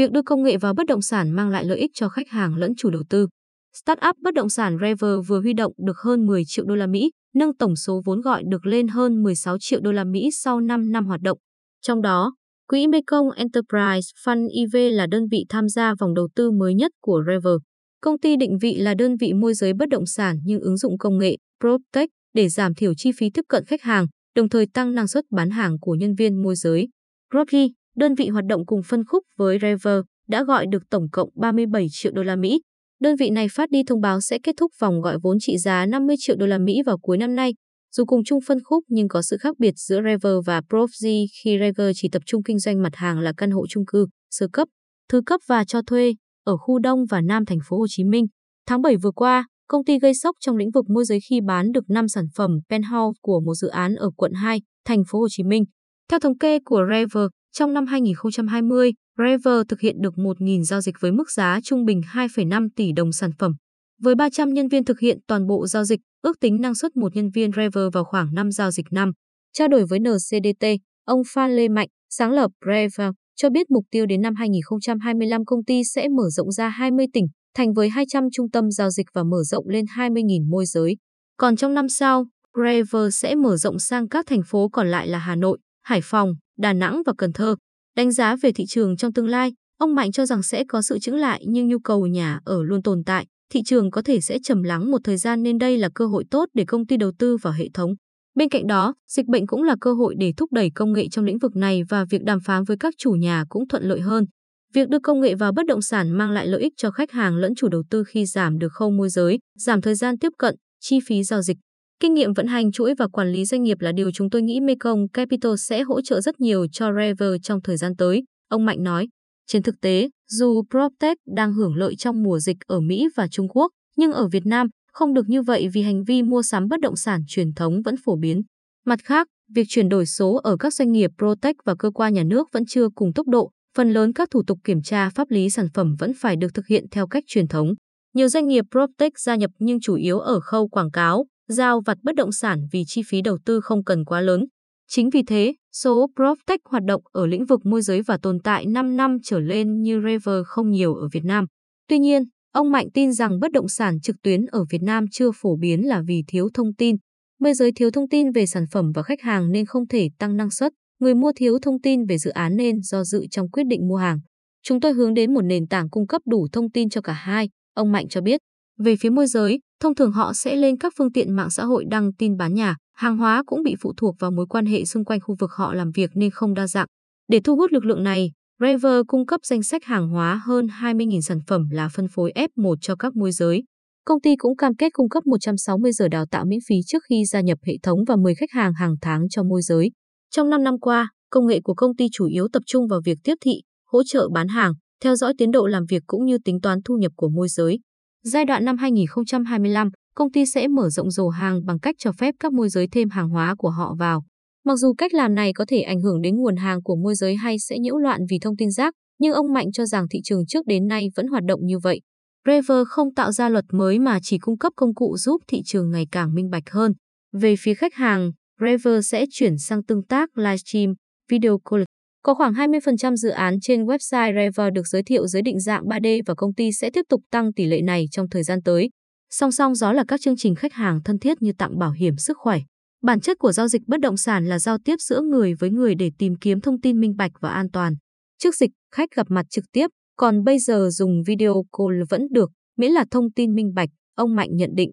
Việc đưa công nghệ vào bất động sản mang lại lợi ích cho khách hàng lẫn chủ đầu tư. Startup bất động sản Rever vừa huy động được hơn 10 triệu đô la Mỹ, nâng tổng số vốn gọi được lên hơn 16 triệu đô la Mỹ sau 5 năm hoạt động. Trong đó, Quỹ Mekong Enterprise Fund IV là đơn vị tham gia vòng đầu tư mới nhất của Rever. Công ty định vị là đơn vị môi giới bất động sản nhưng ứng dụng công nghệ PropTech để giảm thiểu chi phí tiếp cận khách hàng, đồng thời tăng năng suất bán hàng của nhân viên môi giới. Rocky, đơn vị hoạt động cùng phân khúc với Rever, đã gọi được tổng cộng 37 triệu đô la Mỹ. Đơn vị này phát đi thông báo sẽ kết thúc vòng gọi vốn trị giá 50 triệu đô la Mỹ vào cuối năm nay. Dù cùng chung phân khúc nhưng có sự khác biệt giữa Rever và Profg khi Rever chỉ tập trung kinh doanh mặt hàng là căn hộ chung cư, sơ cấp, thứ cấp và cho thuê ở khu Đông và Nam thành phố Hồ Chí Minh. Tháng 7 vừa qua, công ty gây sốc trong lĩnh vực môi giới khi bán được 5 sản phẩm penthouse của một dự án ở quận 2, thành phố Hồ Chí Minh. Theo thống kê của Rever, trong năm 2020, Rever thực hiện được 1.000 giao dịch với mức giá trung bình 2,5 tỷ đồng sản phẩm. Với 300 nhân viên thực hiện toàn bộ giao dịch, ước tính năng suất một nhân viên Rever vào khoảng 5 giao dịch năm. Trao đổi với NCDT, ông Phan Lê Mạnh, sáng lập Rever, cho biết mục tiêu đến năm 2025 công ty sẽ mở rộng ra 20 tỉnh, thành với 200 trung tâm giao dịch và mở rộng lên 20.000 môi giới. Còn trong năm sau, Rever sẽ mở rộng sang các thành phố còn lại là Hà Nội, Hải Phòng, Đà Nẵng và Cần Thơ. Đánh giá về thị trường trong tương lai, ông Mạnh cho rằng sẽ có sự chững lại nhưng nhu cầu nhà ở luôn tồn tại, thị trường có thể sẽ trầm lắng một thời gian nên đây là cơ hội tốt để công ty đầu tư vào hệ thống. Bên cạnh đó, dịch bệnh cũng là cơ hội để thúc đẩy công nghệ trong lĩnh vực này và việc đàm phán với các chủ nhà cũng thuận lợi hơn. Việc đưa công nghệ vào bất động sản mang lại lợi ích cho khách hàng lẫn chủ đầu tư khi giảm được khâu môi giới, giảm thời gian tiếp cận, chi phí giao dịch. Kinh nghiệm vận hành chuỗi và quản lý doanh nghiệp là điều chúng tôi nghĩ Mekong Capital sẽ hỗ trợ rất nhiều cho Rever trong thời gian tới, ông Mạnh nói. Trên thực tế, dù PropTech đang hưởng lợi trong mùa dịch ở Mỹ và Trung Quốc, nhưng ở Việt Nam không được như vậy vì hành vi mua sắm bất động sản truyền thống vẫn phổ biến. Mặt khác, việc chuyển đổi số ở các doanh nghiệp PropTech và cơ quan nhà nước vẫn chưa cùng tốc độ, phần lớn các thủ tục kiểm tra pháp lý sản phẩm vẫn phải được thực hiện theo cách truyền thống. Nhiều doanh nghiệp PropTech gia nhập nhưng chủ yếu ở khâu quảng cáo, giao vặt bất động sản vì chi phí đầu tư không cần quá lớn. Chính vì thế, số PropTech hoạt động ở lĩnh vực môi giới và tồn tại 5 năm trở lên như Rever không nhiều ở Việt Nam. Tuy nhiên, ông Mạnh tin rằng bất động sản trực tuyến ở Việt Nam chưa phổ biến là vì thiếu thông tin. Môi giới thiếu thông tin về sản phẩm và khách hàng nên không thể tăng năng suất, người mua thiếu thông tin về dự án nên do dự trong quyết định mua hàng. Chúng tôi hướng đến một nền tảng cung cấp đủ thông tin cho cả hai, ông Mạnh cho biết. Về phía môi giới, thông thường họ sẽ lên các phương tiện mạng xã hội đăng tin bán nhà, hàng hóa cũng bị phụ thuộc vào mối quan hệ xung quanh khu vực họ làm việc nên không đa dạng. Để thu hút lực lượng này, Rever cung cấp danh sách hàng hóa hơn 20.000 sản phẩm là phân phối F1 cho các môi giới. Công ty cũng cam kết cung cấp 160 giờ đào tạo miễn phí trước khi gia nhập hệ thống và 10 khách hàng hàng tháng cho môi giới. Trong 5 năm qua, công nghệ của công ty chủ yếu tập trung vào việc tiếp thị, hỗ trợ bán hàng, theo dõi tiến độ làm việc cũng như tính toán thu nhập của môi giới. Giai đoạn năm 2025, công ty sẽ mở rộng rổ hàng bằng cách cho phép các môi giới thêm hàng hóa của họ vào. Mặc dù cách làm này có thể ảnh hưởng đến nguồn hàng của môi giới hay sẽ nhiễu loạn vì thông tin rác, nhưng ông Mạnh cho rằng thị trường trước đến nay vẫn hoạt động như vậy. Brever không tạo ra luật mới mà chỉ cung cấp công cụ giúp thị trường ngày càng minh bạch hơn. Về phía khách hàng, Brever sẽ chuyển sang tương tác livestream, video call. Có khoảng 20% dự án trên website Rever được giới thiệu dưới định dạng 3D và công ty sẽ tiếp tục tăng tỷ lệ này trong thời gian tới. Song song đó là các chương trình khách hàng thân thiết như tặng bảo hiểm sức khỏe. Bản chất của giao dịch bất động sản là giao tiếp giữa người với người để tìm kiếm thông tin minh bạch và an toàn. Trước dịch, khách gặp mặt trực tiếp, còn bây giờ dùng video call vẫn được, miễn là thông tin minh bạch, ông Mạnh nhận định.